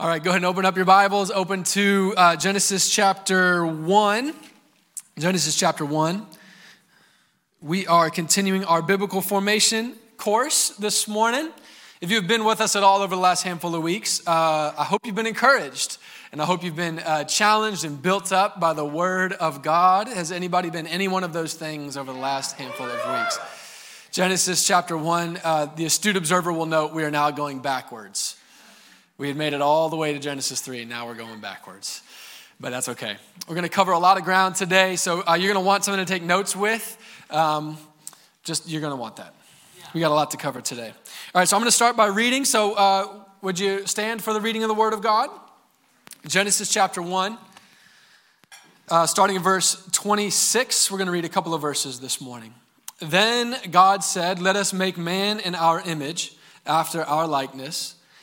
All right, go ahead and open up your Bibles. Open to uh, Genesis chapter 1. Genesis chapter 1. We are continuing our biblical formation course this morning. If you've been with us at all over the last handful of weeks, uh, I hope you've been encouraged and I hope you've been uh, challenged and built up by the Word of God. Has anybody been any one of those things over the last handful of weeks? Genesis chapter 1, uh, the astute observer will note we are now going backwards. We had made it all the way to Genesis 3, and now we're going backwards. But that's okay. We're going to cover a lot of ground today, so uh, you're going to want something to take notes with. Um, just, you're going to want that. We got a lot to cover today. All right, so I'm going to start by reading. So, uh, would you stand for the reading of the Word of God? Genesis chapter 1, uh, starting in verse 26. We're going to read a couple of verses this morning. Then God said, Let us make man in our image, after our likeness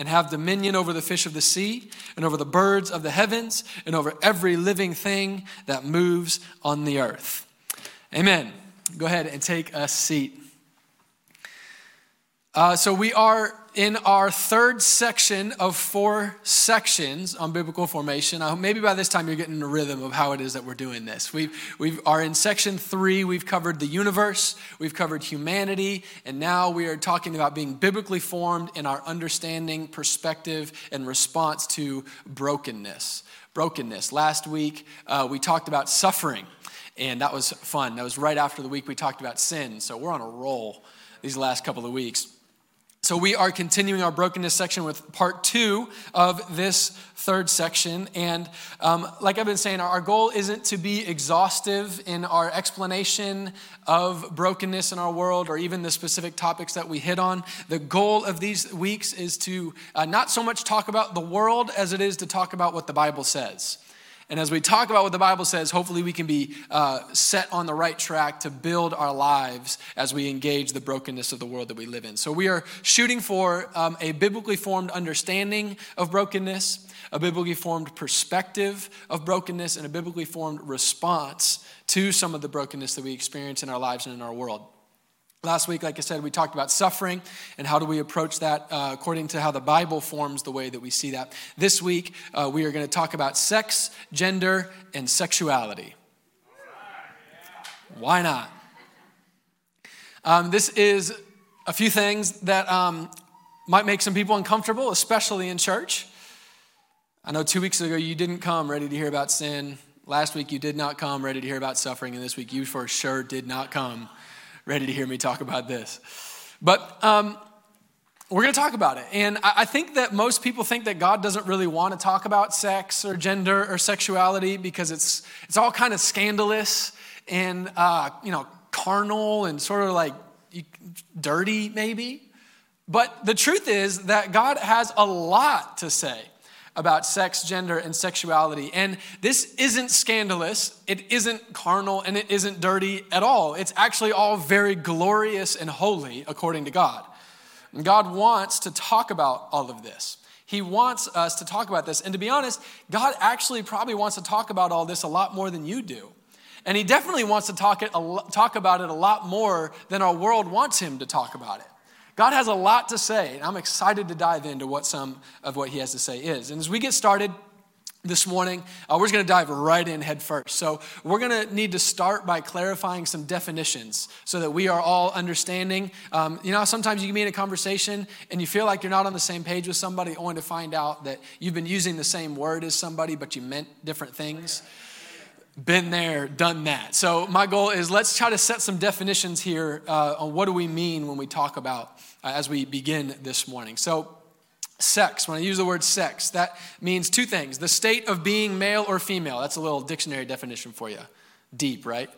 and have dominion over the fish of the sea, and over the birds of the heavens, and over every living thing that moves on the earth. Amen. Go ahead and take a seat. Uh, so, we are in our third section of four sections on biblical formation. Uh, maybe by this time you're getting the rhythm of how it is that we're doing this. We we are in section three. We've covered the universe, we've covered humanity, and now we are talking about being biblically formed in our understanding, perspective, and response to brokenness. Brokenness. Last week uh, we talked about suffering, and that was fun. That was right after the week we talked about sin. So we're on a roll these last couple of weeks. So, we are continuing our brokenness section with part two of this third section. And um, like I've been saying, our goal isn't to be exhaustive in our explanation of brokenness in our world or even the specific topics that we hit on. The goal of these weeks is to uh, not so much talk about the world as it is to talk about what the Bible says. And as we talk about what the Bible says, hopefully we can be uh, set on the right track to build our lives as we engage the brokenness of the world that we live in. So we are shooting for um, a biblically formed understanding of brokenness, a biblically formed perspective of brokenness, and a biblically formed response to some of the brokenness that we experience in our lives and in our world. Last week, like I said, we talked about suffering and how do we approach that uh, according to how the Bible forms the way that we see that. This week, uh, we are going to talk about sex, gender, and sexuality. Why not? Um, this is a few things that um, might make some people uncomfortable, especially in church. I know two weeks ago you didn't come ready to hear about sin. Last week you did not come ready to hear about suffering, and this week you for sure did not come ready to hear me talk about this. But um, we're going to talk about it. And I think that most people think that God doesn't really want to talk about sex or gender or sexuality because it's, it's all kind of scandalous and, uh, you know, carnal and sort of like dirty, maybe. But the truth is that God has a lot to say about sex, gender, and sexuality. And this isn't scandalous, it isn't carnal, and it isn't dirty at all. It's actually all very glorious and holy according to God. And God wants to talk about all of this. He wants us to talk about this. And to be honest, God actually probably wants to talk about all this a lot more than you do. And He definitely wants to talk, it, talk about it a lot more than our world wants Him to talk about it. God has a lot to say, and I'm excited to dive into what some of what He has to say is. And as we get started, this morning, uh, we're just going to dive right in head first. So, we're going to need to start by clarifying some definitions so that we are all understanding. Um, you know, sometimes you can be in a conversation and you feel like you're not on the same page with somebody, only to find out that you've been using the same word as somebody, but you meant different things been there, done that. So, my goal is let's try to set some definitions here uh, on what do we mean when we talk about uh, as we begin this morning. So, sex, when I use the word sex, that means two things the state of being male or female. That's a little dictionary definition for you. Deep, right?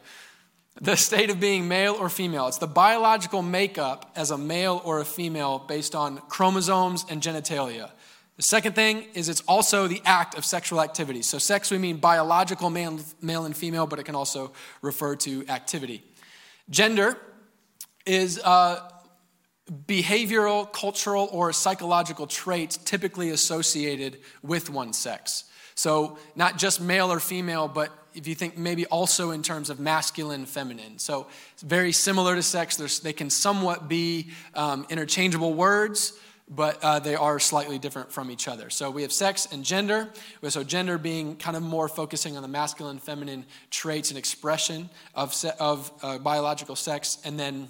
The state of being male or female. It's the biological makeup as a male or a female based on chromosomes and genitalia. The second thing is it's also the act of sexual activity. So, sex, we mean biological male, male and female, but it can also refer to activity. Gender is uh, behavioral, cultural, or psychological traits typically associated with one sex. So, not just male or female, but if you think maybe also in terms of masculine, feminine. So, it's very similar to sex. They can somewhat be um, interchangeable words, but uh, they are slightly different from each other. So, we have sex and gender. So, gender being kind of more focusing on the masculine, feminine traits and expression of, se- of uh, biological sex. And then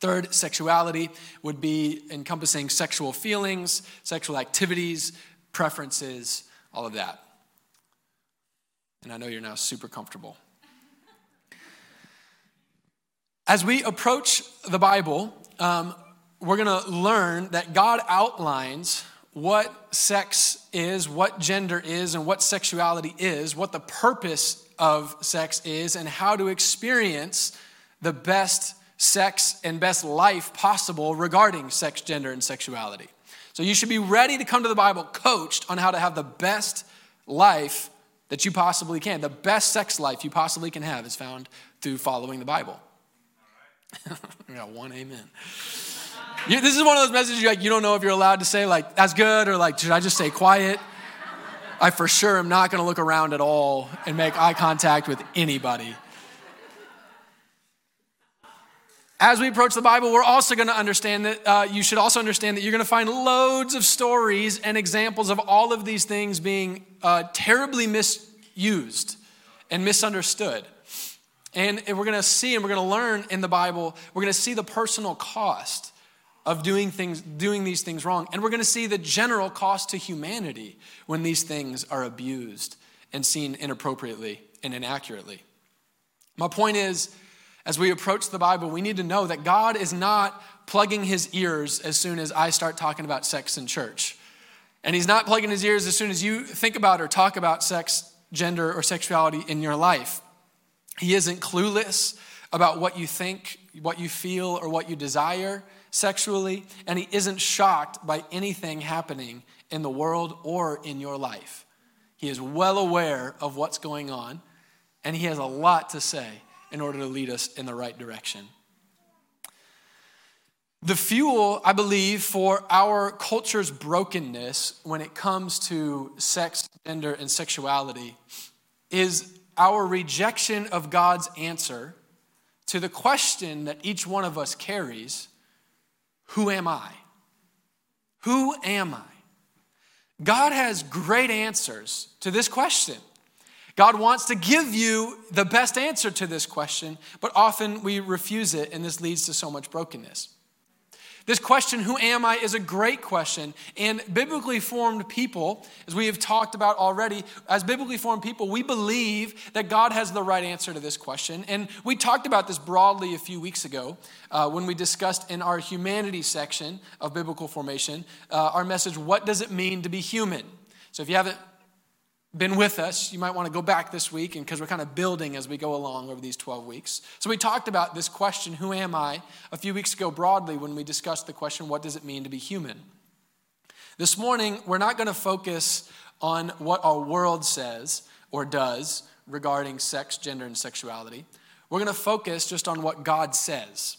Third, sexuality would be encompassing sexual feelings, sexual activities, preferences, all of that. And I know you're now super comfortable. As we approach the Bible, um, we're going to learn that God outlines what sex is, what gender is, and what sexuality is, what the purpose of sex is, and how to experience the best sex and best life possible regarding sex, gender, and sexuality. So you should be ready to come to the Bible coached on how to have the best life that you possibly can. The best sex life you possibly can have is found through following the Bible. we got one amen. You, this is one of those messages you like you don't know if you're allowed to say like that's good or like should I just stay quiet? I for sure am not going to look around at all and make eye contact with anybody. as we approach the Bible, we're also going to understand that uh, you should also understand that you're going to find loads of stories and examples of all of these things being uh, terribly misused and misunderstood. And we're going to see and we're going to learn in the Bible, we're going to see the personal cost of doing things doing these things wrong and we're going to see the general cost to humanity when these things are abused and seen inappropriately and inaccurately my point is as we approach the Bible, we need to know that God is not plugging his ears as soon as I start talking about sex in church. And he's not plugging his ears as soon as you think about or talk about sex, gender, or sexuality in your life. He isn't clueless about what you think, what you feel, or what you desire sexually, and he isn't shocked by anything happening in the world or in your life. He is well aware of what's going on, and he has a lot to say in order to lead us in the right direction. The fuel, I believe, for our culture's brokenness when it comes to sex, gender, and sexuality is our rejection of God's answer to the question that each one of us carries Who am I? Who am I? God has great answers to this question. God wants to give you the best answer to this question, but often we refuse it, and this leads to so much brokenness. This question, who am I, is a great question. And biblically formed people, as we have talked about already, as biblically formed people, we believe that God has the right answer to this question. And we talked about this broadly a few weeks ago uh, when we discussed in our humanity section of biblical formation uh, our message, What Does It Mean to Be Human? So if you haven't been with us, you might want to go back this week and because we're kind of building as we go along over these 12 weeks. So we talked about this question, who am I, a few weeks ago broadly when we discussed the question, what does it mean to be human? This morning, we're not going to focus on what our world says or does regarding sex, gender, and sexuality. We're going to focus just on what God says.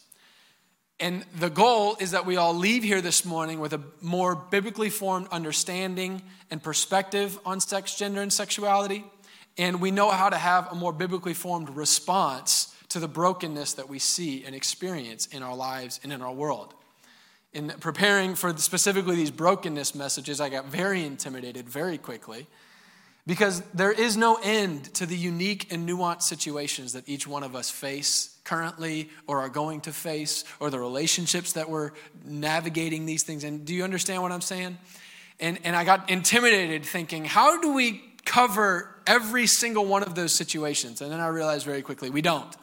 And the goal is that we all leave here this morning with a more biblically formed understanding and perspective on sex, gender, and sexuality. And we know how to have a more biblically formed response to the brokenness that we see and experience in our lives and in our world. In preparing for specifically these brokenness messages, I got very intimidated very quickly because there is no end to the unique and nuanced situations that each one of us face currently or are going to face, or the relationships that we're navigating these things And Do you understand what I'm saying? And, and I got intimidated thinking, how do we cover every single one of those situations? And then I realized very quickly, we don't.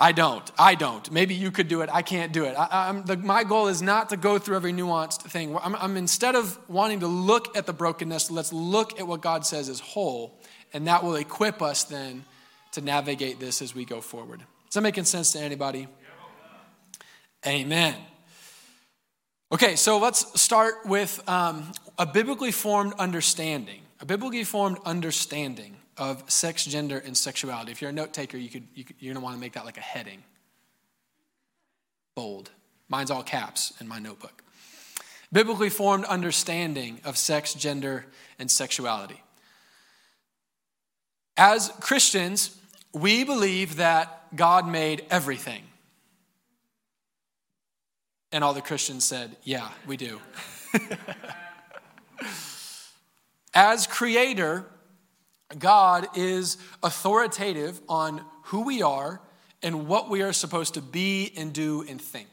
I don't. I don't. Maybe you could do it. I can't do it. I, the, my goal is not to go through every nuanced thing. I'm, I'm, instead of wanting to look at the brokenness, let's look at what God says is whole, and that will equip us then to navigate this as we go forward. Is that making sense to anybody? Amen. Okay, so let's start with um, a biblically formed understanding, a biblically formed understanding of sex, gender, and sexuality. If you're a note taker, you could, you, you're going to want to make that like a heading. Bold. Mine's all caps in my notebook. Biblically formed understanding of sex, gender, and sexuality. As Christians, we believe that God made everything. And all the Christians said, Yeah, we do. As creator, God is authoritative on who we are and what we are supposed to be and do and think.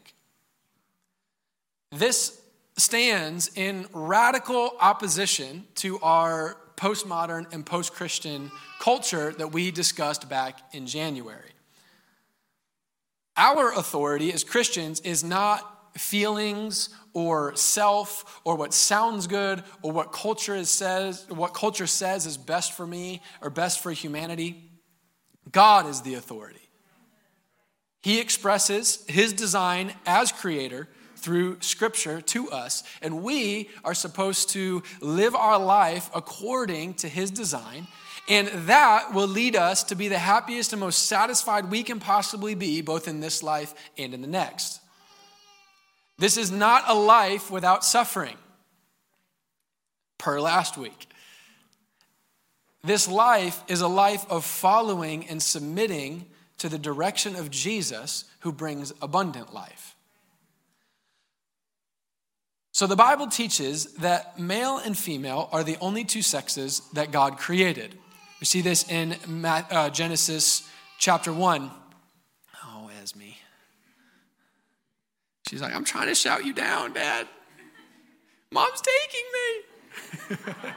This stands in radical opposition to our postmodern and post Christian culture that we discussed back in January. Our authority as Christians is not feelings or self or what sounds good or what culture says what culture says is best for me or best for humanity god is the authority. He expresses his design as creator through scripture to us and we are supposed to live our life according to his design and that will lead us to be the happiest and most satisfied we can possibly be both in this life and in the next this is not a life without suffering, per last week. This life is a life of following and submitting to the direction of Jesus who brings abundant life. So the Bible teaches that male and female are the only two sexes that God created. We see this in uh, Genesis chapter 1. She's like, I'm trying to shout you down, Dad. Mom's taking me.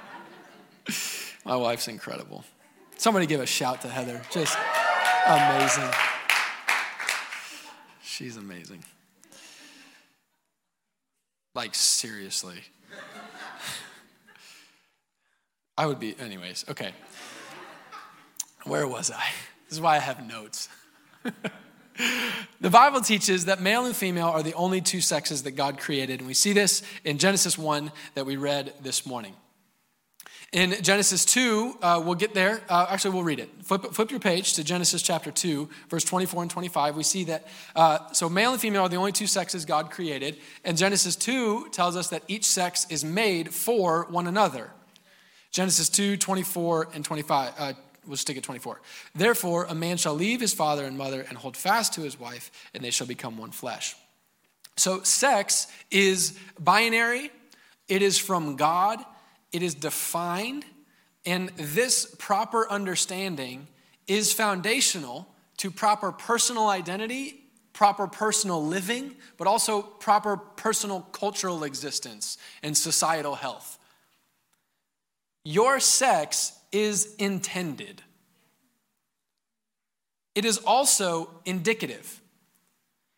My wife's incredible. Somebody give a shout to Heather. Just amazing. She's amazing. Like, seriously. I would be, anyways, okay. Where was I? This is why I have notes. the Bible teaches that male and female are the only two sexes that God created. And we see this in Genesis 1 that we read this morning. In Genesis 2, uh, we'll get there. Uh, actually, we'll read it. Flip, flip, your page to Genesis chapter 2, verse 24 and 25. We see that, uh, so male and female are the only two sexes God created. And Genesis 2 tells us that each sex is made for one another. Genesis 2, 24 and 25, uh, we'll stick at 24. Therefore, a man shall leave his father and mother and hold fast to his wife, and they shall become one flesh. So, sex is binary, it is from God, it is defined, and this proper understanding is foundational to proper personal identity, proper personal living, but also proper personal cultural existence and societal health. Your sex is intended, it is also indicative.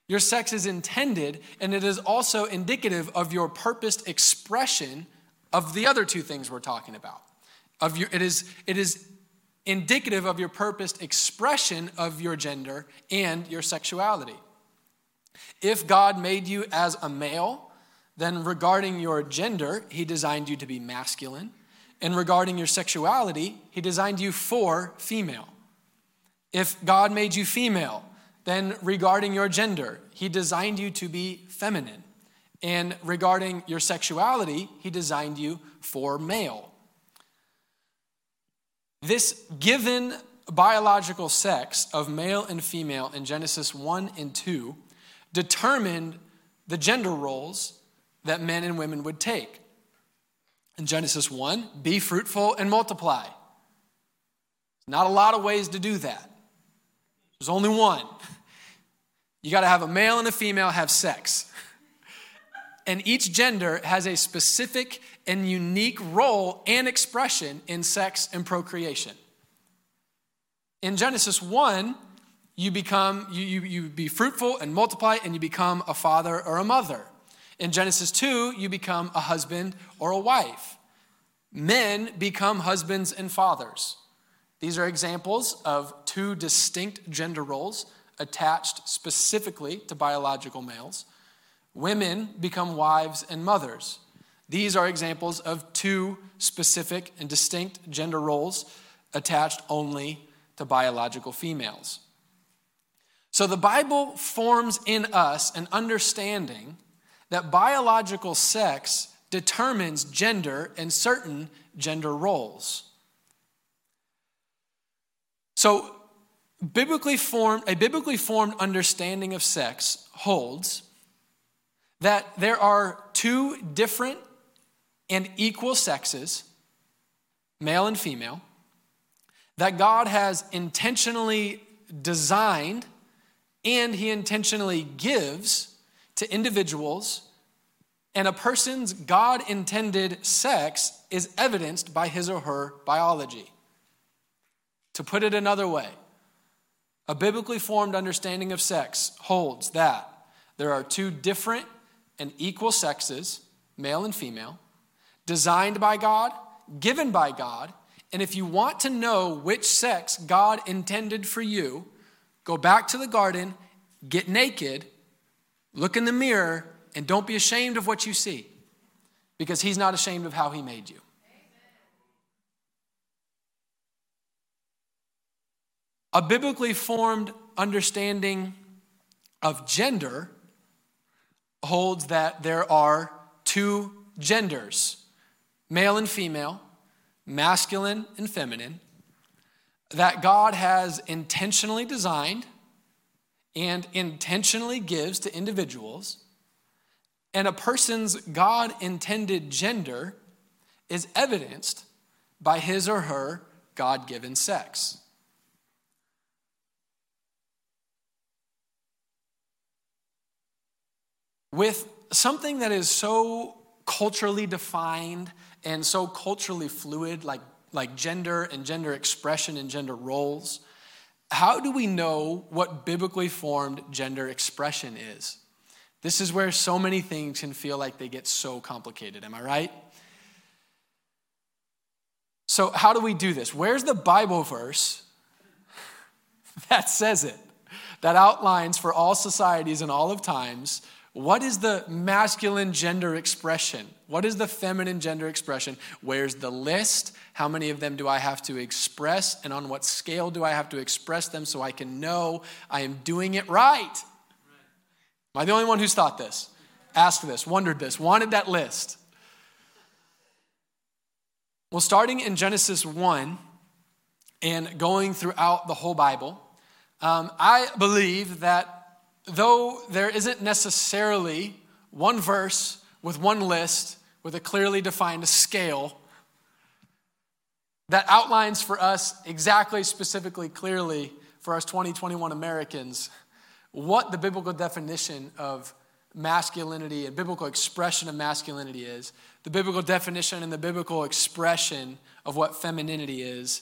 Your sex is intended, and it is also indicative of your purposed expression of the other two things we're talking about. Of your, it, is, it is indicative of your purposed expression of your gender and your sexuality. If God made you as a male, then regarding your gender, He designed you to be masculine. And regarding your sexuality, He designed you for female. If God made you female, then regarding your gender, He designed you to be feminine. And regarding your sexuality, He designed you for male. This given biological sex of male and female in Genesis 1 and 2 determined the gender roles that men and women would take. In Genesis 1, be fruitful and multiply. Not a lot of ways to do that. There's only one. You got to have a male and a female have sex. And each gender has a specific and unique role and expression in sex and procreation. In Genesis 1, you become you, you, you be fruitful and multiply and you become a father or a mother in Genesis 2, you become a husband or a wife. Men become husbands and fathers. These are examples of two distinct gender roles attached specifically to biological males. Women become wives and mothers. These are examples of two specific and distinct gender roles attached only to biological females. So the Bible forms in us an understanding that biological sex determines gender and certain gender roles. So, biblically formed, a biblically formed understanding of sex holds that there are two different and equal sexes, male and female, that God has intentionally designed and he intentionally gives to individuals, and a person's God intended sex is evidenced by his or her biology. To put it another way, a biblically formed understanding of sex holds that there are two different and equal sexes, male and female, designed by God, given by God, and if you want to know which sex God intended for you, go back to the garden, get naked, look in the mirror, and don't be ashamed of what you see because He's not ashamed of how He made you. A biblically formed understanding of gender holds that there are two genders male and female, masculine and feminine, that God has intentionally designed and intentionally gives to individuals. And a person's God intended gender is evidenced by his or her God given sex. with something that is so culturally defined and so culturally fluid, like, like gender and gender expression and gender roles, how do we know what biblically formed gender expression is? This is where so many things can feel like they get so complicated. Am I right? So, how do we do this? Where's the Bible verse that says it, that outlines for all societies and all of times what is the masculine gender expression? What is the feminine gender expression? Where's the list? How many of them do I have to express? And on what scale do I have to express them so I can know I am doing it right? Am I the only one who's thought this? Asked this, wondered this, wanted that list? Well, starting in Genesis 1 and going throughout the whole Bible, um, I believe that though there isn't necessarily one verse with one list with a clearly defined scale that outlines for us exactly, specifically, clearly for us 2021 Americans what the biblical definition of masculinity and biblical expression of masculinity is, the biblical definition and the biblical expression of what femininity is.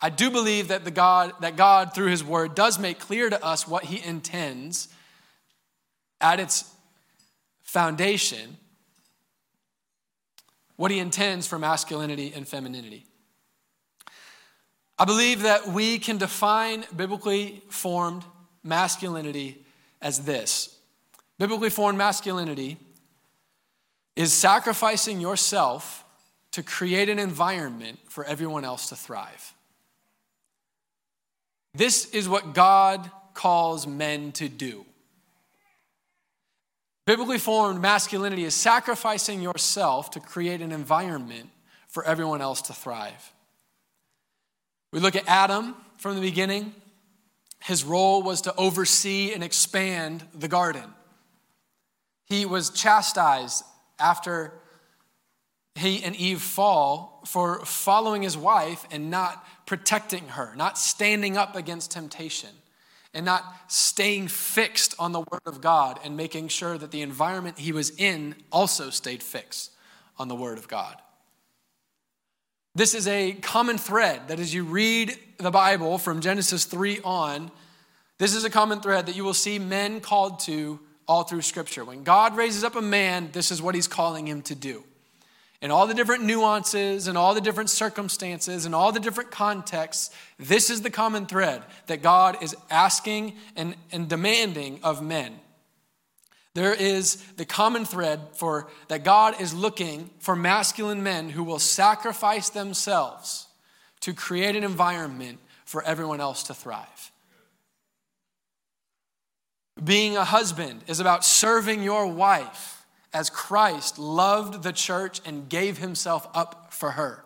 I do believe that the God that God through his word does make clear to us what he intends at its foundation what he intends for masculinity and femininity. I believe that we can define biblically formed masculinity as this biblically formed masculinity is sacrificing yourself to create an environment for everyone else to thrive. This is what God calls men to do. Biblically formed masculinity is sacrificing yourself to create an environment for everyone else to thrive. We look at Adam from the beginning. His role was to oversee and expand the garden. He was chastised after he and Eve fall for following his wife and not protecting her, not standing up against temptation and not staying fixed on the Word of God and making sure that the environment he was in also stayed fixed on the Word of God. This is a common thread that as you read the Bible from Genesis 3 on, this is a common thread that you will see men called to all through Scripture. When God raises up a man, this is what he's calling him to do and all the different nuances and all the different circumstances and all the different contexts, this is the common thread that God is asking and, and demanding of men. There is the common thread for that God is looking for masculine men who will sacrifice themselves to create an environment for everyone else to thrive. Being a husband is about serving your wife as Christ loved the church and gave himself up for her.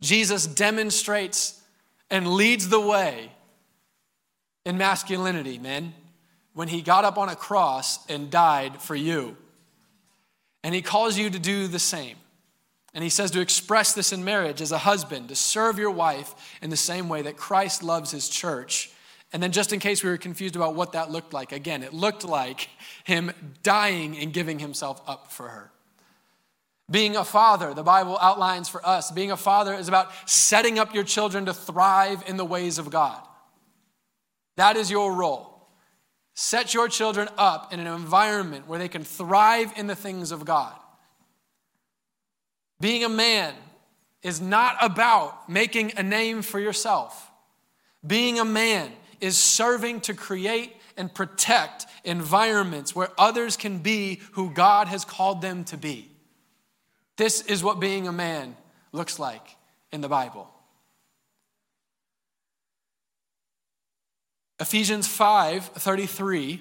Jesus demonstrates and leads the way in masculinity, men, when he got up on a cross and died for you. And he calls you to do the same. And he says to express this in marriage as a husband, to serve your wife in the same way that Christ loves his church. And then, just in case we were confused about what that looked like, again, it looked like him dying and giving himself up for her. Being a father, the Bible outlines for us, being a father is about setting up your children to thrive in the ways of God. That is your role. Set your children up in an environment where they can thrive in the things of God. Being a man is not about making a name for yourself. Being a man is serving to create and protect environments where others can be who God has called them to be. This is what being a man looks like in the Bible. Ephesians 5 33,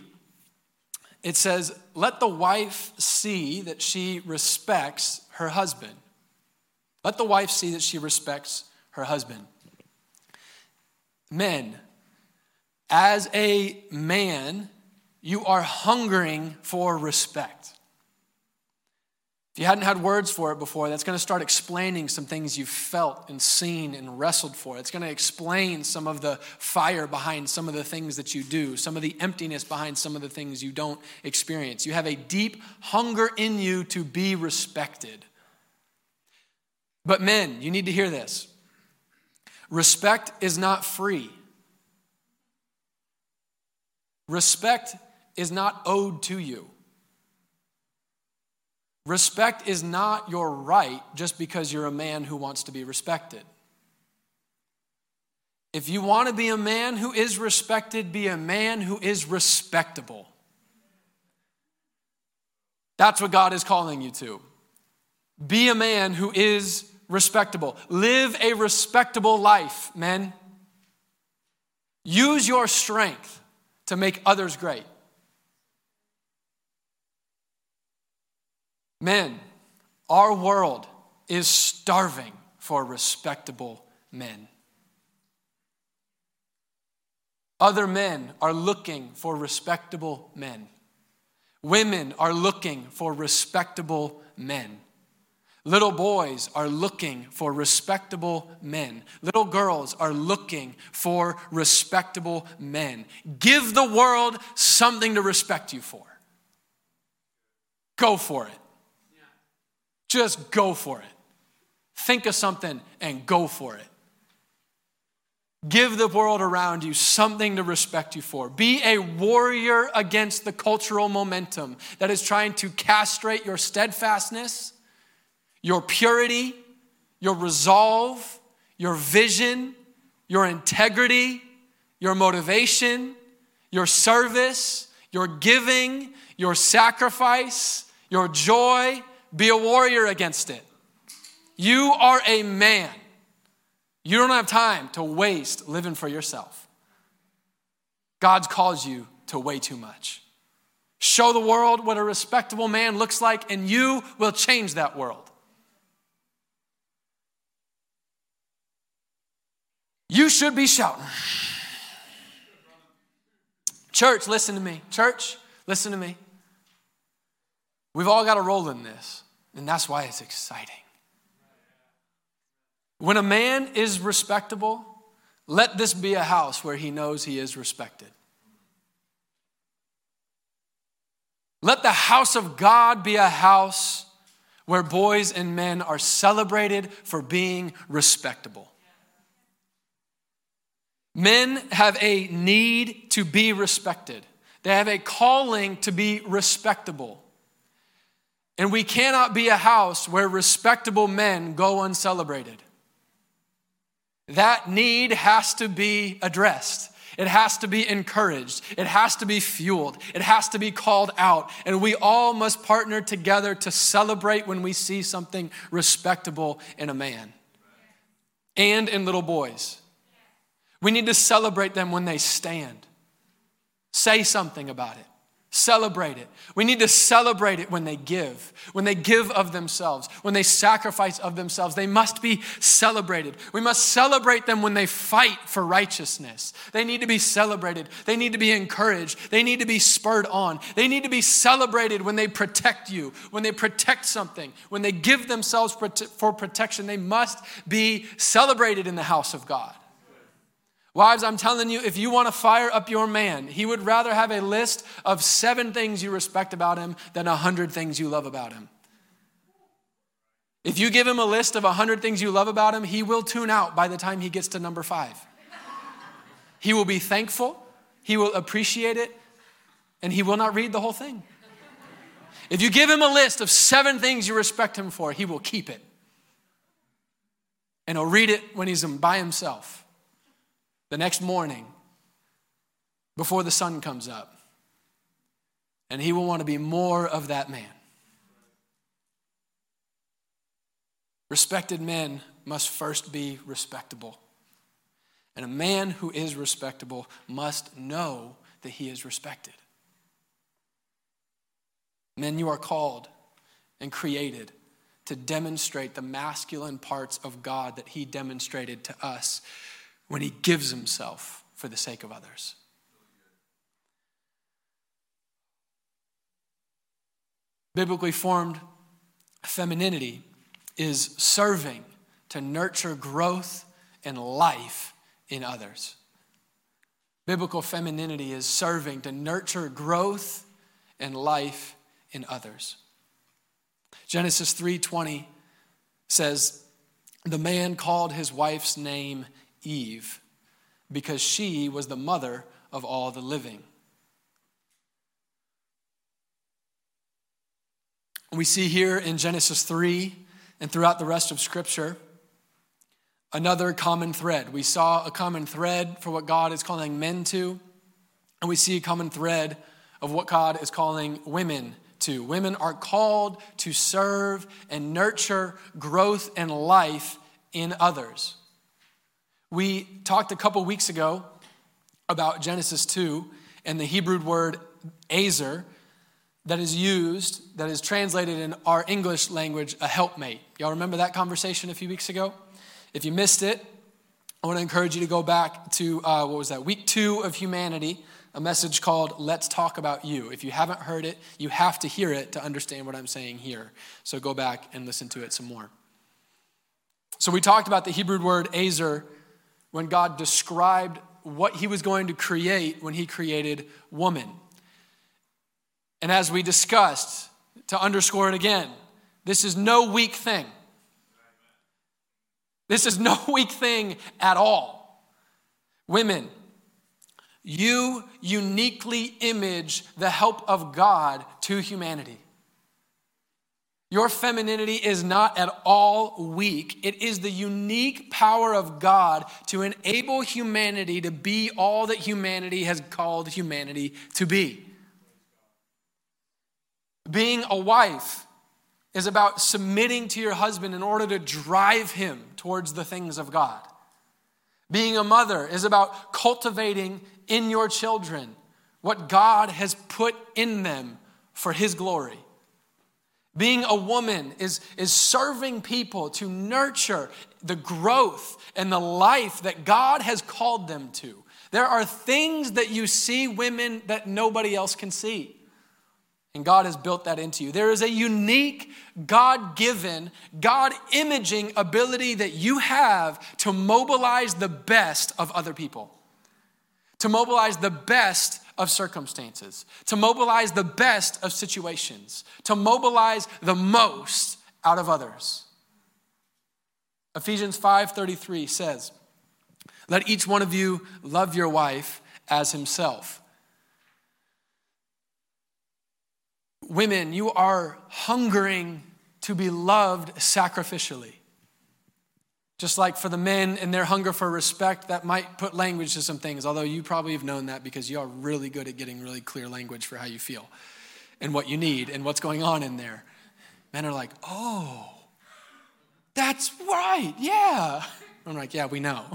it says, Let the wife see that she respects her husband. Let the wife see that she respects her husband. Men, as a man, you are hungering for respect. If you hadn't had words for it before, that's going to start explaining some things you've felt and seen and wrestled for. It's going to explain some of the fire behind some of the things that you do, some of the emptiness behind some of the things you don't experience. You have a deep hunger in you to be respected. But, men, you need to hear this respect is not free, respect is not owed to you. Respect is not your right just because you're a man who wants to be respected. If you want to be a man who is respected, be a man who is respectable. That's what God is calling you to. Be a man who is respectable. Live a respectable life, men. Use your strength to make others great. Men, our world is starving for respectable men. Other men are looking for respectable men. Women are looking for respectable men. Little boys are looking for respectable men. Little girls are looking for respectable men. Give the world something to respect you for. Go for it. Just go for it. Think of something and go for it. Give the world around you something to respect you for. Be a warrior against the cultural momentum that is trying to castrate your steadfastness, your purity, your resolve, your vision, your integrity, your motivation, your service, your giving, your sacrifice, your joy, be a warrior against it. You are a man. You don't have time to waste living for yourself. God calls you to way too much. Show the world what a respectable man looks like, and you will change that world. You should be shouting. Church, listen to me. Church, listen to me. We've all got a role in this, and that's why it's exciting. When a man is respectable, let this be a house where he knows he is respected. Let the house of God be a house where boys and men are celebrated for being respectable. Men have a need to be respected, they have a calling to be respectable. And we cannot be a house where respectable men go uncelebrated. That need has to be addressed. It has to be encouraged. It has to be fueled. It has to be called out. And we all must partner together to celebrate when we see something respectable in a man and in little boys. We need to celebrate them when they stand. Say something about it. Celebrate it. We need to celebrate it when they give, when they give of themselves, when they sacrifice of themselves. They must be celebrated. We must celebrate them when they fight for righteousness. They need to be celebrated. They need to be encouraged. They need to be spurred on. They need to be celebrated when they protect you, when they protect something, when they give themselves for protection. They must be celebrated in the house of God. Wives, I'm telling you, if you want to fire up your man, he would rather have a list of seven things you respect about him than a hundred things you love about him. If you give him a list of a hundred things you love about him, he will tune out by the time he gets to number five. he will be thankful, he will appreciate it, and he will not read the whole thing. If you give him a list of seven things you respect him for, he will keep it. And he'll read it when he's by himself the next morning before the sun comes up. And he will want to be more of that man. Respected men must first be respectable. And a man who is respectable must know that he is respected. Men, you are called and created to demonstrate the masculine parts of God that he demonstrated to us when he gives himself for the sake of others. Biblically formed femininity is serving to nurture growth and life in others. Biblical femininity is serving to nurture growth and life in others. Genesis 3:20 says, "The man called his wife's name Eve, because she was the mother of all the living. We see here in Genesis 3 and throughout the rest of Scripture another common thread. We saw a common thread for what God is calling men to, and we see a common thread of what God is calling women to. Women are called to serve and nurture growth and life in others. We talked a couple weeks ago about Genesis 2 and the Hebrew word ezer that is used, that is translated in our English language, a helpmate. Y'all remember that conversation a few weeks ago? If you missed it, I want to encourage you to go back to, uh, what was that, week two of humanity, a message called Let's Talk About You. If you haven't heard it, you have to hear it to understand what I'm saying here. So go back and listen to it some more. So we talked about the Hebrew word ezer when God described what he was going to create when he created woman. And as we discussed, to underscore it again, this is no weak thing. This is no weak thing at all. Women, you uniquely image the help of God to humanity. Your femininity is not at all weak. It is the unique power of God to enable humanity to be all that humanity has called humanity to be. Being a wife is about submitting to your husband in order to drive him towards the things of God. Being a mother is about cultivating in your children what God has put in them for his glory. Being a woman is, is serving people to nurture the growth and the life that God has called them to. There are things that you see women that nobody else can see. And God has built that into you. There is a unique, God given, God imaging ability that you have to mobilize the best of other people, to mobilize the best of circumstances, to mobilize the best of situations, to mobilize the most out of others. Ephesians 5:33 says, "Let each one of you love your wife as himself." Women, you are hungering to be loved sacrificially. Just like for the men and their hunger for respect, that might put language to some things, although you probably have known that because you are really good at getting really clear language for how you feel and what you need and what's going on in there. Men are like, oh, that's right, yeah. I'm like, yeah, we know.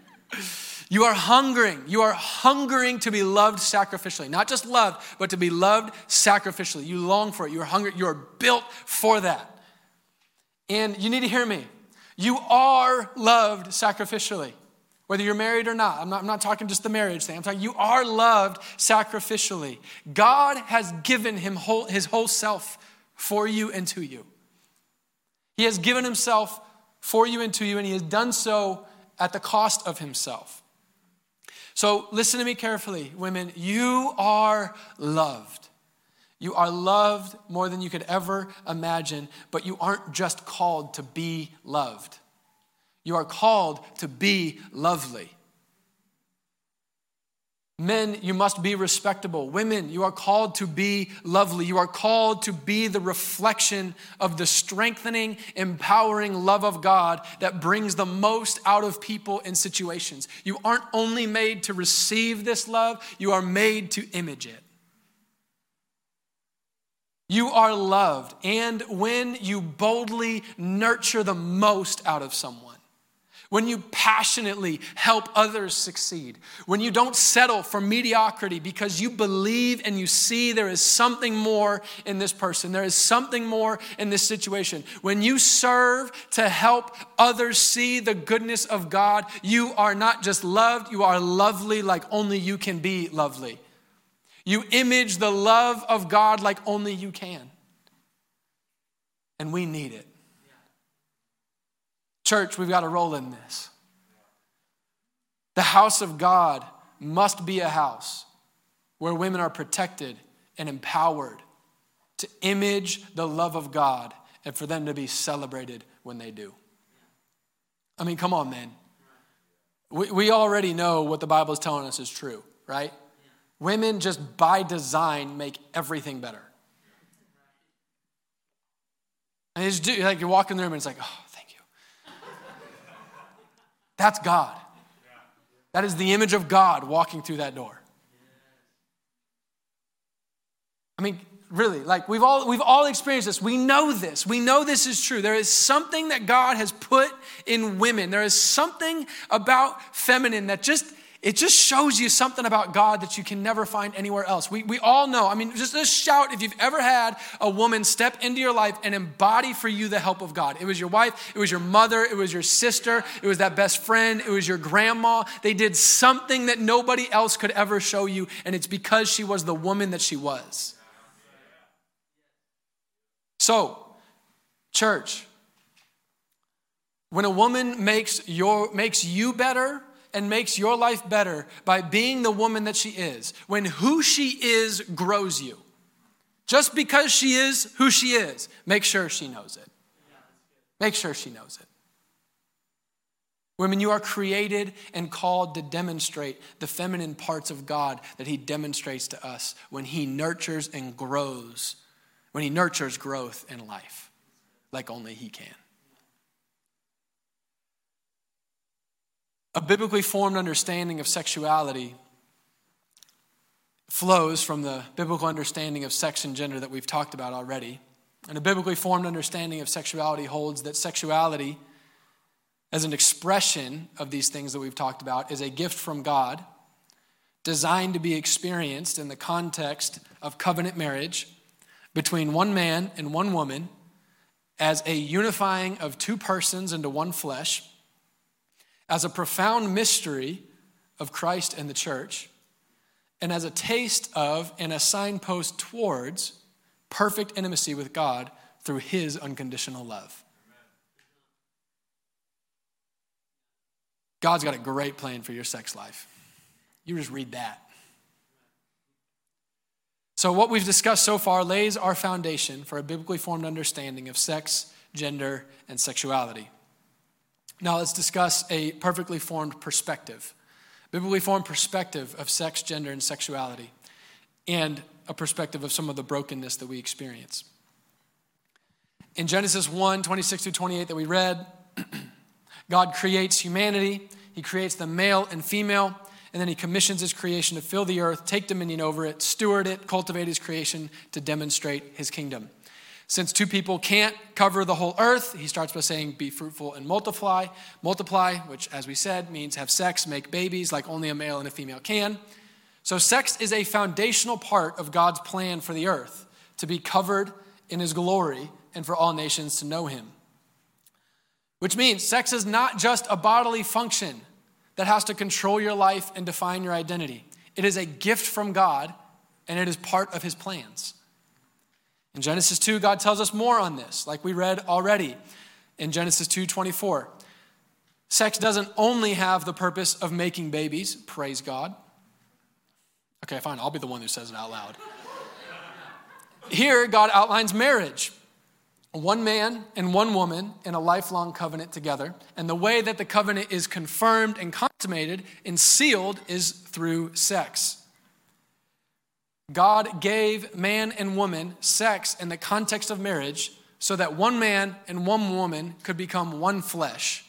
you are hungering. You are hungering to be loved sacrificially. Not just loved, but to be loved sacrificially. You long for it. You are hungry. You are built for that. And you need to hear me. You are loved sacrificially, whether you're married or not. I'm not, I'm not talking just the marriage thing. I'm talking you are loved sacrificially. God has given him whole, his whole self for you and to you. He has given himself for you and to you, and he has done so at the cost of himself. So listen to me carefully, women. You are loved. You are loved more than you could ever imagine, but you aren't just called to be loved. You are called to be lovely. Men, you must be respectable. Women, you are called to be lovely. You are called to be the reflection of the strengthening, empowering love of God that brings the most out of people in situations. You aren't only made to receive this love, you are made to image it. You are loved. And when you boldly nurture the most out of someone, when you passionately help others succeed, when you don't settle for mediocrity because you believe and you see there is something more in this person, there is something more in this situation, when you serve to help others see the goodness of God, you are not just loved, you are lovely like only you can be lovely. You image the love of God like only you can. And we need it. Church, we've got a role in this. The house of God must be a house where women are protected and empowered to image the love of God and for them to be celebrated when they do. I mean, come on, man. We, we already know what the Bible is telling us is true, right? Women just by design make everything better. And do, like you walk in the room and it's like, oh, thank you. That's God. That is the image of God walking through that door. I mean, really, like we've all we've all experienced this. We know this. We know this is true. There is something that God has put in women. There is something about feminine that just it just shows you something about God that you can never find anywhere else. We, we all know. I mean, just, just shout if you've ever had a woman step into your life and embody for you the help of God. It was your wife, it was your mother, it was your sister, it was that best friend, it was your grandma. They did something that nobody else could ever show you, and it's because she was the woman that she was. So, church, when a woman makes, your, makes you better, and makes your life better by being the woman that she is, when who she is grows you. Just because she is who she is, make sure she knows it. Make sure she knows it. Women, you are created and called to demonstrate the feminine parts of God that He demonstrates to us when He nurtures and grows, when He nurtures growth in life like only He can. A biblically formed understanding of sexuality flows from the biblical understanding of sex and gender that we've talked about already. And a biblically formed understanding of sexuality holds that sexuality, as an expression of these things that we've talked about, is a gift from God designed to be experienced in the context of covenant marriage between one man and one woman as a unifying of two persons into one flesh as a profound mystery of Christ and the church, and as a taste of and a signpost towards perfect intimacy with God through his unconditional love. God's got a great plan for your sex life. You just read that. So, what we've discussed so far lays our foundation for a biblically formed understanding of sex, gender, and sexuality. Now let's discuss a perfectly formed perspective, biblically formed perspective of sex, gender, and sexuality, and a perspective of some of the brokenness that we experience. In Genesis 1 26 through 28 that we read, God creates humanity, He creates the male and female, and then He commissions His creation to fill the earth, take dominion over it, steward it, cultivate His creation to demonstrate His kingdom. Since two people can't cover the whole earth, he starts by saying, Be fruitful and multiply. Multiply, which, as we said, means have sex, make babies like only a male and a female can. So, sex is a foundational part of God's plan for the earth to be covered in his glory and for all nations to know him. Which means sex is not just a bodily function that has to control your life and define your identity, it is a gift from God and it is part of his plans. In Genesis 2, God tells us more on this, like we read already in Genesis 2 24. Sex doesn't only have the purpose of making babies, praise God. Okay, fine, I'll be the one who says it out loud. Here, God outlines marriage one man and one woman in a lifelong covenant together. And the way that the covenant is confirmed and consummated and sealed is through sex. God gave man and woman sex in the context of marriage so that one man and one woman could become one flesh.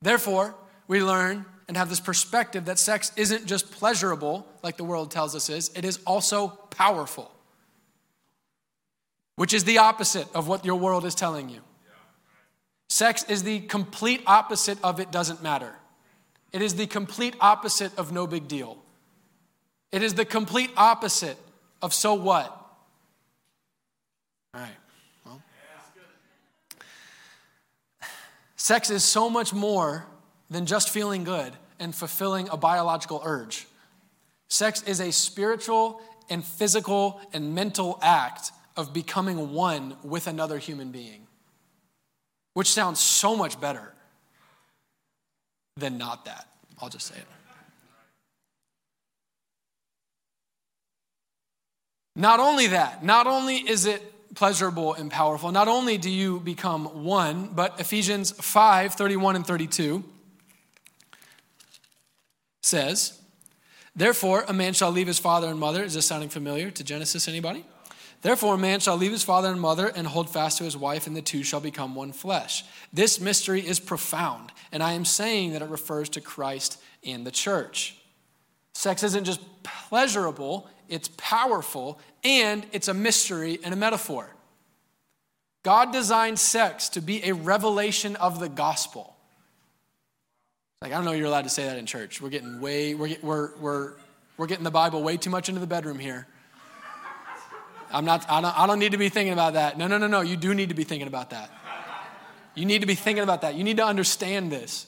Therefore, we learn and have this perspective that sex isn't just pleasurable, like the world tells us is, it is also powerful, which is the opposite of what your world is telling you. Sex is the complete opposite of it doesn't matter. It is the complete opposite of no big deal. It is the complete opposite of so what? All right. Well, sex is so much more than just feeling good and fulfilling a biological urge. Sex is a spiritual and physical and mental act of becoming one with another human being, which sounds so much better than not that. I'll just say it. Not only that, not only is it pleasurable and powerful, not only do you become one, but Ephesians 5 31 and 32 says, Therefore, a man shall leave his father and mother. Is this sounding familiar to Genesis, anybody? Therefore, a man shall leave his father and mother and hold fast to his wife, and the two shall become one flesh. This mystery is profound, and I am saying that it refers to Christ and the church. Sex isn't just pleasurable, it's powerful, and it's a mystery and a metaphor. God designed sex to be a revelation of the gospel. Like, I don't know you're allowed to say that in church. We're getting way, we're, we're, we're, we're getting the Bible way too much into the bedroom here. I'm not, I don't, I don't need to be thinking about that. No, no, no, no. You do need to be thinking about that. You need to be thinking about that. You need to understand this.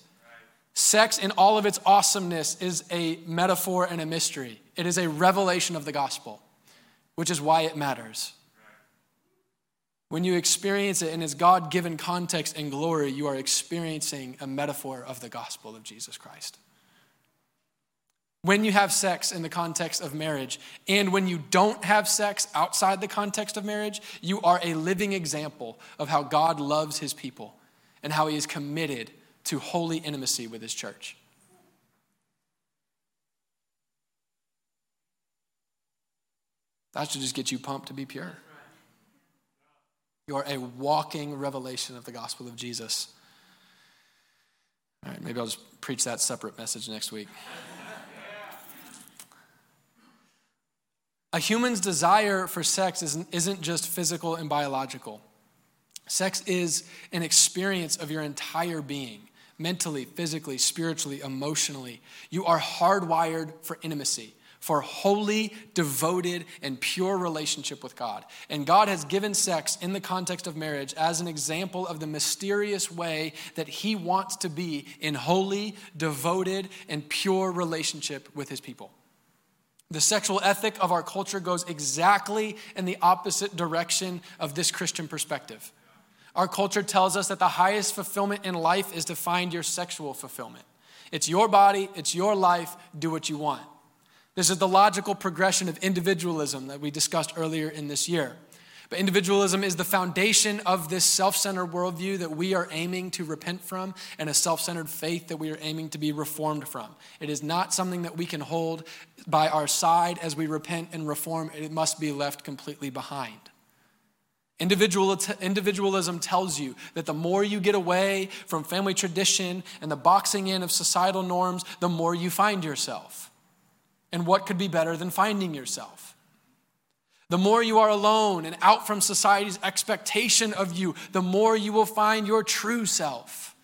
Sex, in all of its awesomeness, is a metaphor and a mystery. It is a revelation of the gospel, which is why it matters. When you experience it in its God given context and glory, you are experiencing a metaphor of the gospel of Jesus Christ. When you have sex in the context of marriage, and when you don't have sex outside the context of marriage, you are a living example of how God loves his people and how he is committed to holy intimacy with his church. That should just get you pumped to be pure. You are a walking revelation of the gospel of Jesus. All right, maybe I'll just preach that separate message next week. A human's desire for sex isn't just physical and biological. Sex is an experience of your entire being mentally, physically, spiritually, emotionally. You are hardwired for intimacy, for holy, devoted, and pure relationship with God. And God has given sex in the context of marriage as an example of the mysterious way that He wants to be in holy, devoted, and pure relationship with His people. The sexual ethic of our culture goes exactly in the opposite direction of this Christian perspective. Our culture tells us that the highest fulfillment in life is to find your sexual fulfillment. It's your body, it's your life, do what you want. This is the logical progression of individualism that we discussed earlier in this year. But individualism is the foundation of this self centered worldview that we are aiming to repent from and a self centered faith that we are aiming to be reformed from. It is not something that we can hold by our side as we repent and reform, it must be left completely behind. Individual, individualism tells you that the more you get away from family tradition and the boxing in of societal norms, the more you find yourself. And what could be better than finding yourself? The more you are alone and out from society's expectation of you, the more you will find your true self.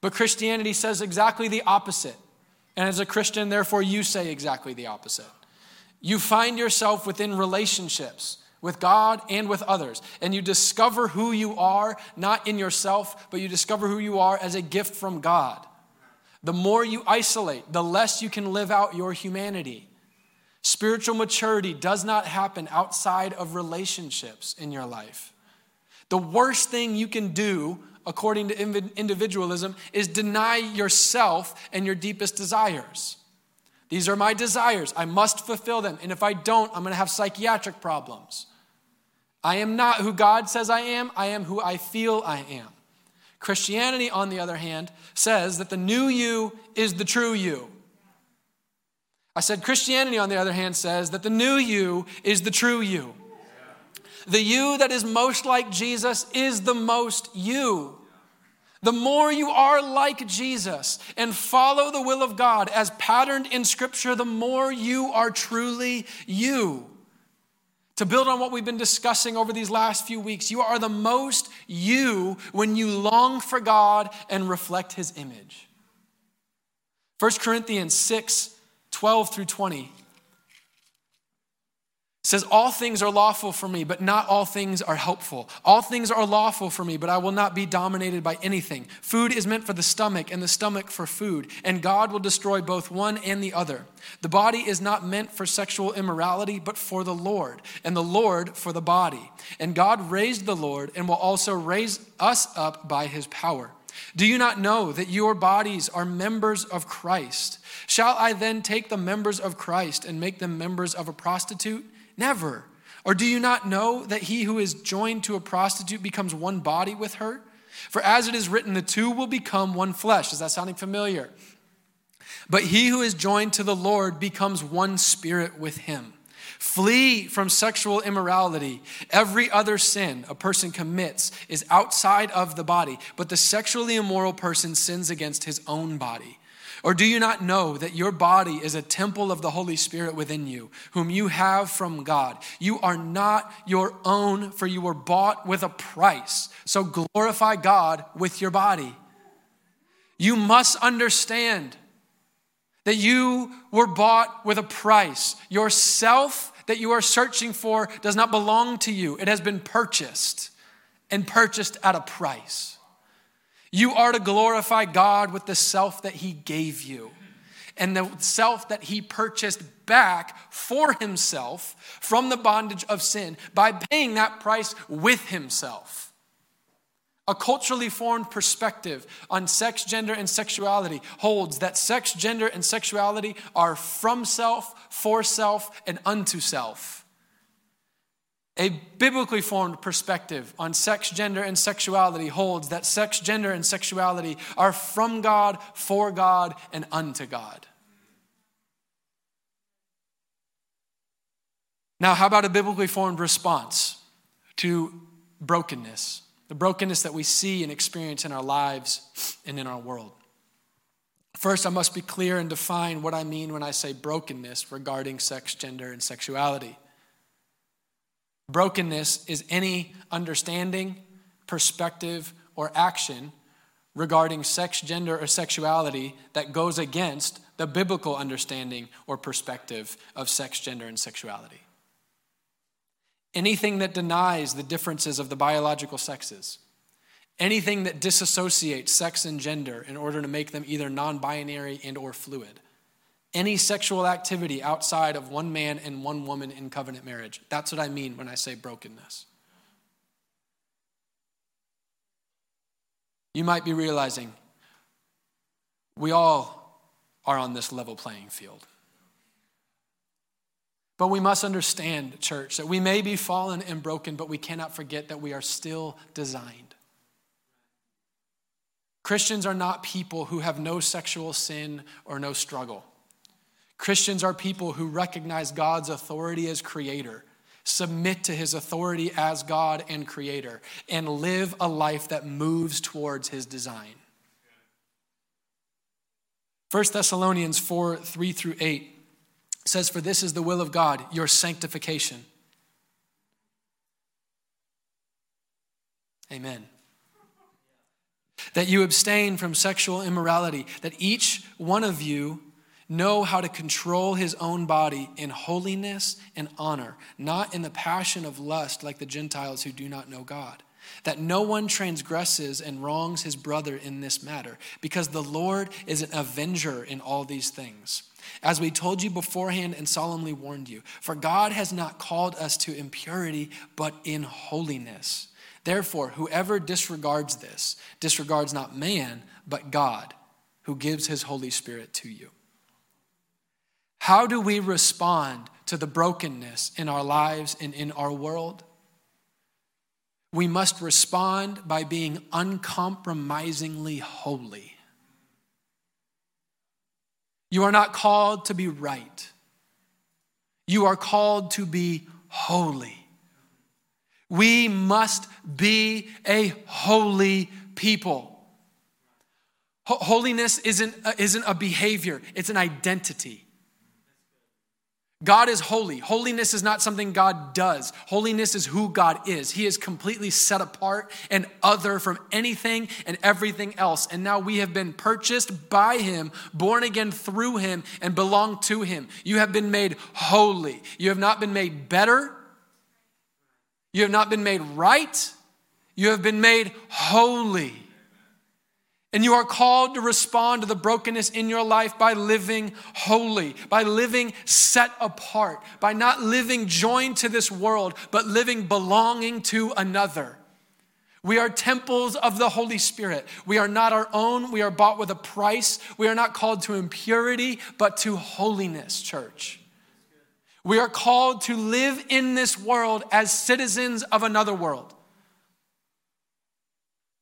But Christianity says exactly the opposite. And as a Christian, therefore, you say exactly the opposite. You find yourself within relationships with God and with others. And you discover who you are, not in yourself, but you discover who you are as a gift from God. The more you isolate, the less you can live out your humanity. Spiritual maturity does not happen outside of relationships in your life. The worst thing you can do, according to individualism, is deny yourself and your deepest desires. These are my desires. I must fulfill them. And if I don't, I'm going to have psychiatric problems. I am not who God says I am, I am who I feel I am. Christianity, on the other hand, says that the new you is the true you. I said Christianity, on the other hand, says that the new you is the true you. The you that is most like Jesus is the most you. The more you are like Jesus and follow the will of God as patterned in Scripture, the more you are truly you. To build on what we've been discussing over these last few weeks, you are the most you when you long for God and reflect His image. 1 Corinthians 6 12 through 20 says, All things are lawful for me, but not all things are helpful. All things are lawful for me, but I will not be dominated by anything. Food is meant for the stomach, and the stomach for food, and God will destroy both one and the other. The body is not meant for sexual immorality, but for the Lord, and the Lord for the body. And God raised the Lord, and will also raise us up by his power. Do you not know that your bodies are members of Christ? Shall I then take the members of Christ and make them members of a prostitute? Never. Or do you not know that he who is joined to a prostitute becomes one body with her? For as it is written, the two will become one flesh. Is that sounding familiar? But he who is joined to the Lord becomes one spirit with him. Flee from sexual immorality. Every other sin a person commits is outside of the body, but the sexually immoral person sins against his own body. Or do you not know that your body is a temple of the Holy Spirit within you, whom you have from God? You are not your own, for you were bought with a price. So glorify God with your body. You must understand that you were bought with a price. Yourself that you are searching for does not belong to you, it has been purchased and purchased at a price. You are to glorify God with the self that He gave you and the self that He purchased back for Himself from the bondage of sin by paying that price with Himself. A culturally formed perspective on sex, gender, and sexuality holds that sex, gender, and sexuality are from self, for self, and unto self. A biblically formed perspective on sex, gender, and sexuality holds that sex, gender, and sexuality are from God, for God, and unto God. Now, how about a biblically formed response to brokenness? The brokenness that we see and experience in our lives and in our world. First, I must be clear and define what I mean when I say brokenness regarding sex, gender, and sexuality. Brokenness is any understanding, perspective, or action regarding sex, gender, or sexuality that goes against the biblical understanding or perspective of sex, gender, and sexuality. Anything that denies the differences of the biological sexes, anything that disassociates sex and gender in order to make them either non-binary and or fluid any sexual activity outside of one man and one woman in covenant marriage. That's what I mean when I say brokenness. You might be realizing we all are on this level playing field. But we must understand, church, that we may be fallen and broken, but we cannot forget that we are still designed. Christians are not people who have no sexual sin or no struggle. Christians are people who recognize God's authority as creator, submit to his authority as God and creator, and live a life that moves towards his design. 1 Thessalonians 4 3 through 8 says, For this is the will of God, your sanctification. Amen. That you abstain from sexual immorality, that each one of you know how to control his own body in holiness and honor, not in the passion of lust like the Gentiles who do not know God. That no one transgresses and wrongs his brother in this matter, because the Lord is an avenger in all these things. As we told you beforehand and solemnly warned you, for God has not called us to impurity, but in holiness. Therefore, whoever disregards this disregards not man, but God, who gives his Holy Spirit to you. How do we respond to the brokenness in our lives and in our world? We must respond by being uncompromisingly holy. You are not called to be right. You are called to be holy. We must be a holy people. Holiness isn't a, isn't a behavior, it's an identity. God is holy. Holiness is not something God does. Holiness is who God is. He is completely set apart and other from anything and everything else. And now we have been purchased by Him, born again through Him, and belong to Him. You have been made holy. You have not been made better. You have not been made right. You have been made holy. And you are called to respond to the brokenness in your life by living holy, by living set apart, by not living joined to this world, but living belonging to another. We are temples of the Holy Spirit. We are not our own. We are bought with a price. We are not called to impurity, but to holiness, church. We are called to live in this world as citizens of another world.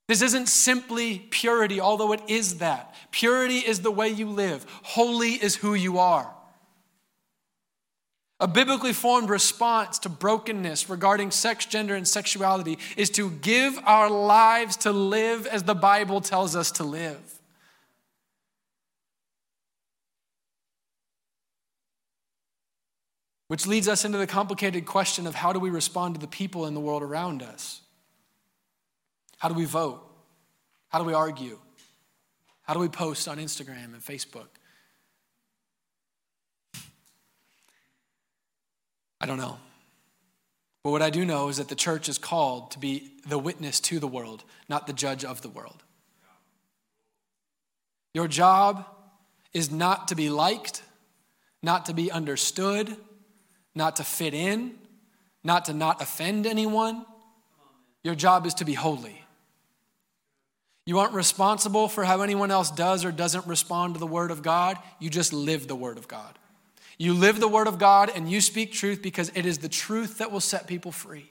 This isn't simply purity, although it is that. Purity is the way you live, holy is who you are. A biblically formed response to brokenness regarding sex, gender, and sexuality is to give our lives to live as the Bible tells us to live. Which leads us into the complicated question of how do we respond to the people in the world around us? How do we vote? How do we argue? How do we post on Instagram and Facebook? I don't know. But what I do know is that the church is called to be the witness to the world, not the judge of the world. Your job is not to be liked, not to be understood, not to fit in, not to not offend anyone. Your job is to be holy. You aren't responsible for how anyone else does or doesn't respond to the Word of God. You just live the Word of God. You live the Word of God and you speak truth because it is the truth that will set people free.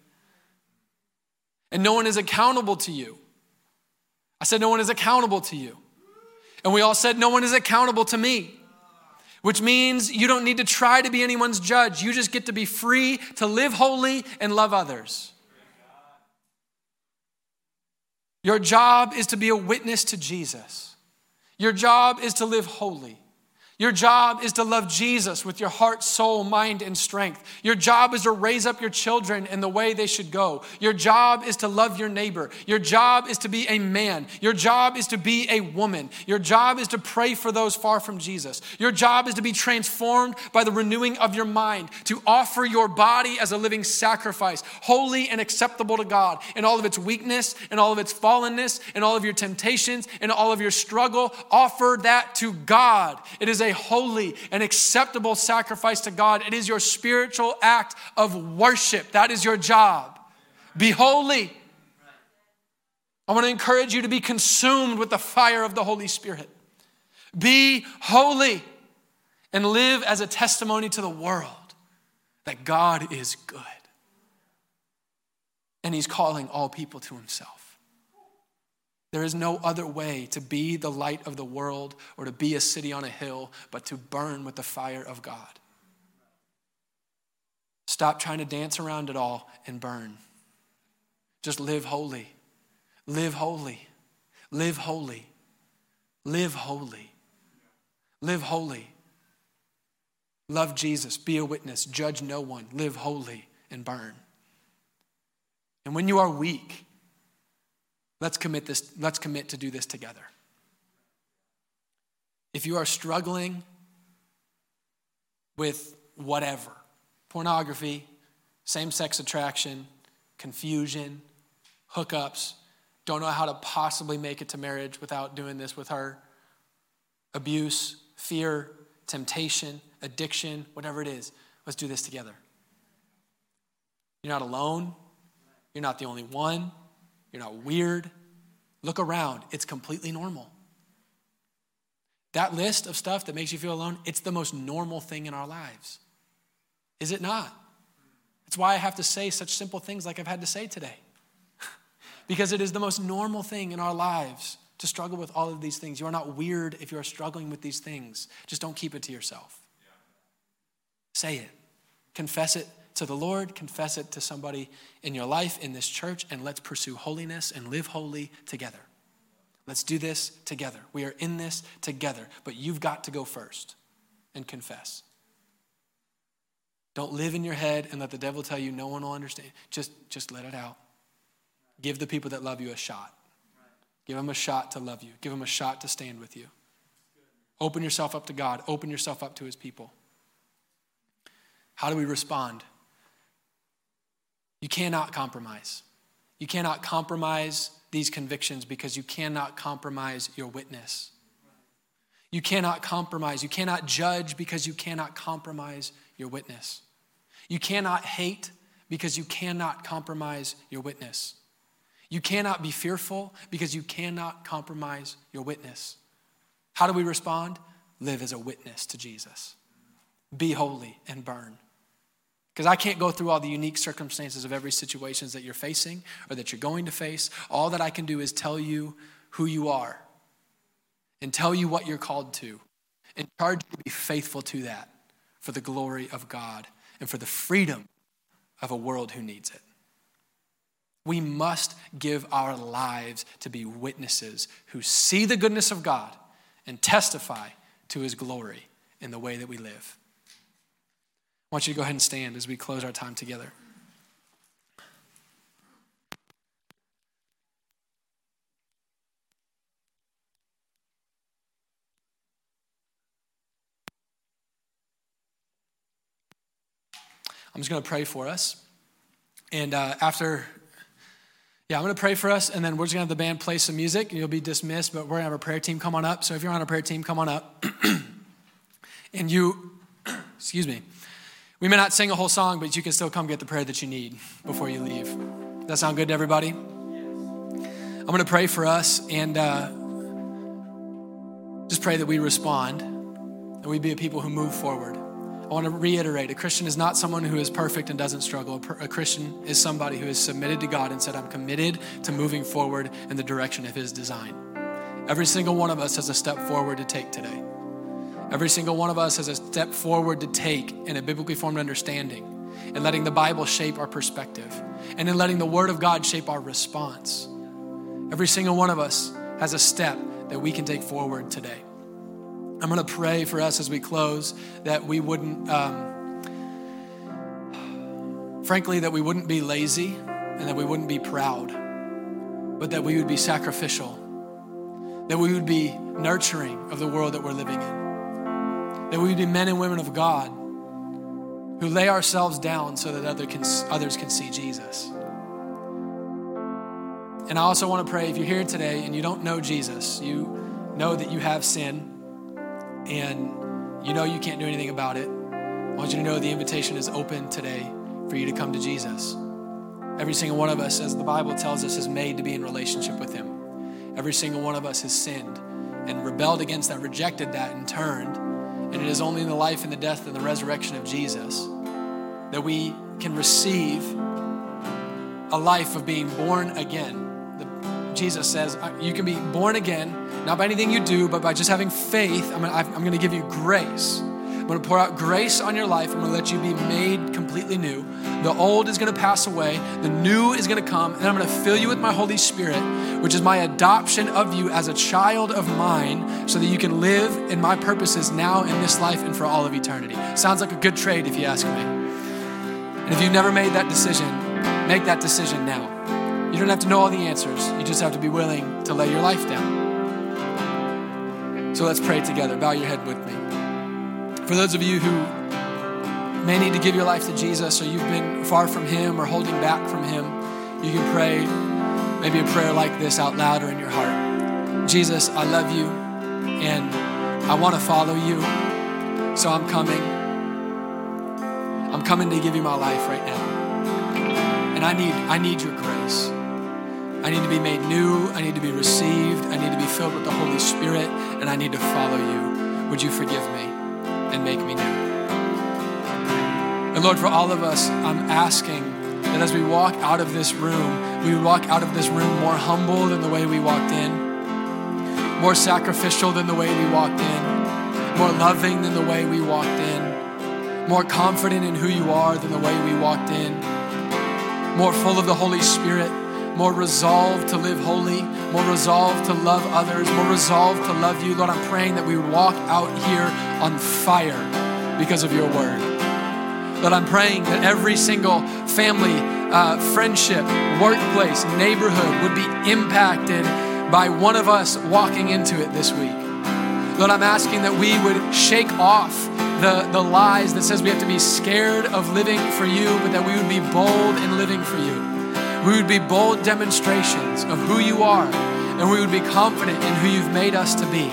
And no one is accountable to you. I said, No one is accountable to you. And we all said, No one is accountable to me, which means you don't need to try to be anyone's judge. You just get to be free to live holy and love others. Your job is to be a witness to Jesus. Your job is to live holy. Your job is to love Jesus with your heart, soul, mind, and strength. Your job is to raise up your children in the way they should go. Your job is to love your neighbor. Your job is to be a man. Your job is to be a woman. Your job is to pray for those far from Jesus. Your job is to be transformed by the renewing of your mind, to offer your body as a living sacrifice, holy and acceptable to God in all of its weakness, and all of its fallenness, and all of your temptations, and all of your struggle. Offer that to God. It is a holy and acceptable sacrifice to God. It is your spiritual act of worship. That is your job. Be holy. I want to encourage you to be consumed with the fire of the Holy Spirit. Be holy and live as a testimony to the world that God is good. And He's calling all people to Himself. There is no other way to be the light of the world or to be a city on a hill but to burn with the fire of God. Stop trying to dance around it all and burn. Just live holy. Live holy. Live holy. Live holy. Live holy. Love Jesus. Be a witness. Judge no one. Live holy and burn. And when you are weak, let's commit this, let's commit to do this together. If you are struggling with whatever, pornography, same-sex attraction, confusion, hookups, don't know how to possibly make it to marriage without doing this with her, abuse, fear, temptation, addiction, whatever it is, let's do this together. You're not alone. You're not the only one. You're not weird. Look around. It's completely normal. That list of stuff that makes you feel alone, it's the most normal thing in our lives. Is it not? That's why I have to say such simple things like I've had to say today. because it is the most normal thing in our lives to struggle with all of these things. You are not weird if you are struggling with these things. Just don't keep it to yourself. Say it. Confess it to the Lord, confess it to somebody in your life, in this church, and let's pursue holiness and live holy together. Let's do this together. We are in this together, but you've got to go first and confess. Don't live in your head and let the devil tell you no one will understand. Just, just let it out. Give the people that love you a shot. Give them a shot to love you. Give them a shot to stand with you. Open yourself up to God. Open yourself up to his people. How do we respond? You cannot compromise. You cannot compromise these convictions because you cannot compromise your witness. You cannot compromise. You cannot judge because you cannot compromise your witness. You cannot hate because you cannot compromise your witness. You cannot be fearful because you cannot compromise your witness. How do we respond? Live as a witness to Jesus. Be holy and burn. Because I can't go through all the unique circumstances of every situation that you're facing or that you're going to face. All that I can do is tell you who you are and tell you what you're called to and charge you to be faithful to that for the glory of God and for the freedom of a world who needs it. We must give our lives to be witnesses who see the goodness of God and testify to his glory in the way that we live. I want you to go ahead and stand as we close our time together. I'm just going to pray for us. And uh, after, yeah, I'm going to pray for us, and then we're just going to have the band play some music. You'll be dismissed, but we're going to have a prayer team come on up. So if you're on a prayer team, come on up. and you, excuse me, we may not sing a whole song, but you can still come get the prayer that you need before you leave. That sound good to everybody? I'm going to pray for us and uh, just pray that we respond and we be a people who move forward. I want to reiterate a Christian is not someone who is perfect and doesn't struggle. A Christian is somebody who is submitted to God and said, I'm committed to moving forward in the direction of His design. Every single one of us has a step forward to take today. Every single one of us has a step forward to take in a biblically formed understanding and letting the Bible shape our perspective and in letting the Word of God shape our response. Every single one of us has a step that we can take forward today. I'm going to pray for us as we close that we wouldn't, um, frankly, that we wouldn't be lazy and that we wouldn't be proud, but that we would be sacrificial, that we would be nurturing of the world that we're living in that we would be men and women of God who lay ourselves down so that other can, others can see Jesus. And I also want to pray if you're here today and you don't know Jesus, you know that you have sin and you know you can't do anything about it. I want you to know the invitation is open today for you to come to Jesus. Every single one of us, as the Bible tells us, is made to be in relationship with Him. Every single one of us has sinned and rebelled against that, rejected that, and turned and it is only in the life and the death and the resurrection of Jesus that we can receive a life of being born again. Jesus says uh, you can be born again, not by anything you do, but by just having faith. I'm going to give you grace. I'm going to pour out grace on your life. I'm going to let you be made completely new. The old is going to pass away, the new is going to come, and I'm going to fill you with my Holy Spirit, which is my adoption of you as a child of mine, so that you can live in my purposes now in this life and for all of eternity. Sounds like a good trade if you ask me. And if you've never made that decision, make that decision now. You don't have to know all the answers, you just have to be willing to lay your life down. So let's pray together. Bow your head with me. For those of you who may need to give your life to Jesus or you've been far from Him or holding back from Him, you can pray maybe a prayer like this out loud or in your heart Jesus, I love you and I want to follow you, so I'm coming. I'm coming to give you my life right now. And I need, I need your grace. I need to be made new. I need to be received. I need to be filled with the Holy Spirit, and I need to follow you. Would you forgive me and make me new? And Lord, for all of us, I'm asking that as we walk out of this room, we walk out of this room more humble than the way we walked in, more sacrificial than the way we walked in, more loving than the way we walked in, more confident in who you are than the way we walked in, more full of the Holy Spirit more resolve to live holy, more resolve to love others, more resolve to love you. Lord, I'm praying that we walk out here on fire because of your word. Lord, I'm praying that every single family, uh, friendship, workplace, neighborhood would be impacted by one of us walking into it this week. Lord, I'm asking that we would shake off the, the lies that says we have to be scared of living for you, but that we would be bold in living for you. We would be bold demonstrations of who you are, and we would be confident in who you've made us to be.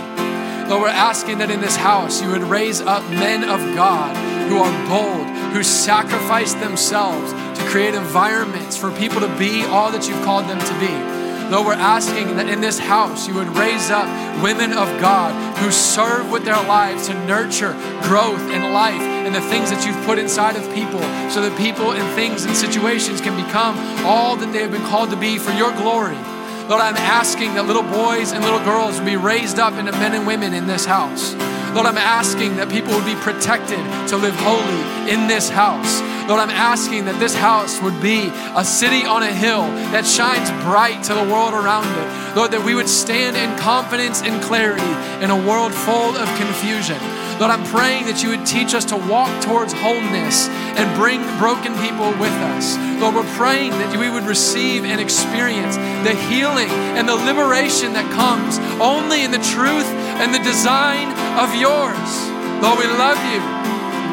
Lord, we're asking that in this house you would raise up men of God who are bold, who sacrifice themselves to create environments for people to be all that you've called them to be. Lord, we're asking that in this house you would raise up women of God who serve with their lives to nurture growth and life and the things that you've put inside of people so that people and things and situations can become all that they have been called to be for your glory. Lord, I'm asking that little boys and little girls would be raised up into men and women in this house. Lord, I'm asking that people would be protected to live holy in this house. Lord, I'm asking that this house would be a city on a hill that shines bright to the world around it. Lord, that we would stand in confidence and clarity in a world full of confusion. Lord, I'm praying that you would teach us to walk towards wholeness and bring broken people with us. Lord, we're praying that we would receive and experience the healing and the liberation that comes only in the truth and the design of yours. Lord, we love you.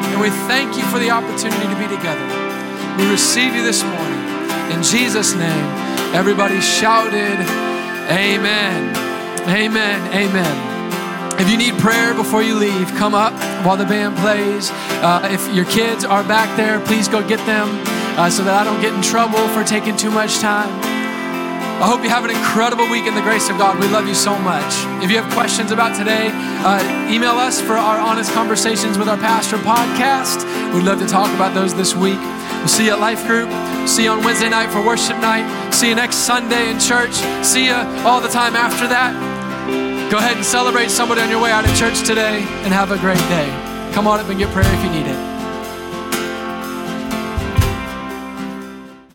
And we thank you for the opportunity to be together. We receive you this morning. In Jesus' name, everybody shouted, Amen. Amen. Amen. If you need prayer before you leave, come up while the band plays. Uh, if your kids are back there, please go get them uh, so that I don't get in trouble for taking too much time. I hope you have an incredible week in the grace of God. We love you so much. If you have questions about today, uh, email us for our honest conversations with our pastor podcast. We'd love to talk about those this week. We'll see you at Life Group. See you on Wednesday night for worship night. See you next Sunday in church. See you all the time after that. Go ahead and celebrate somebody on your way out of church today and have a great day. Come on up and get prayer if you need it.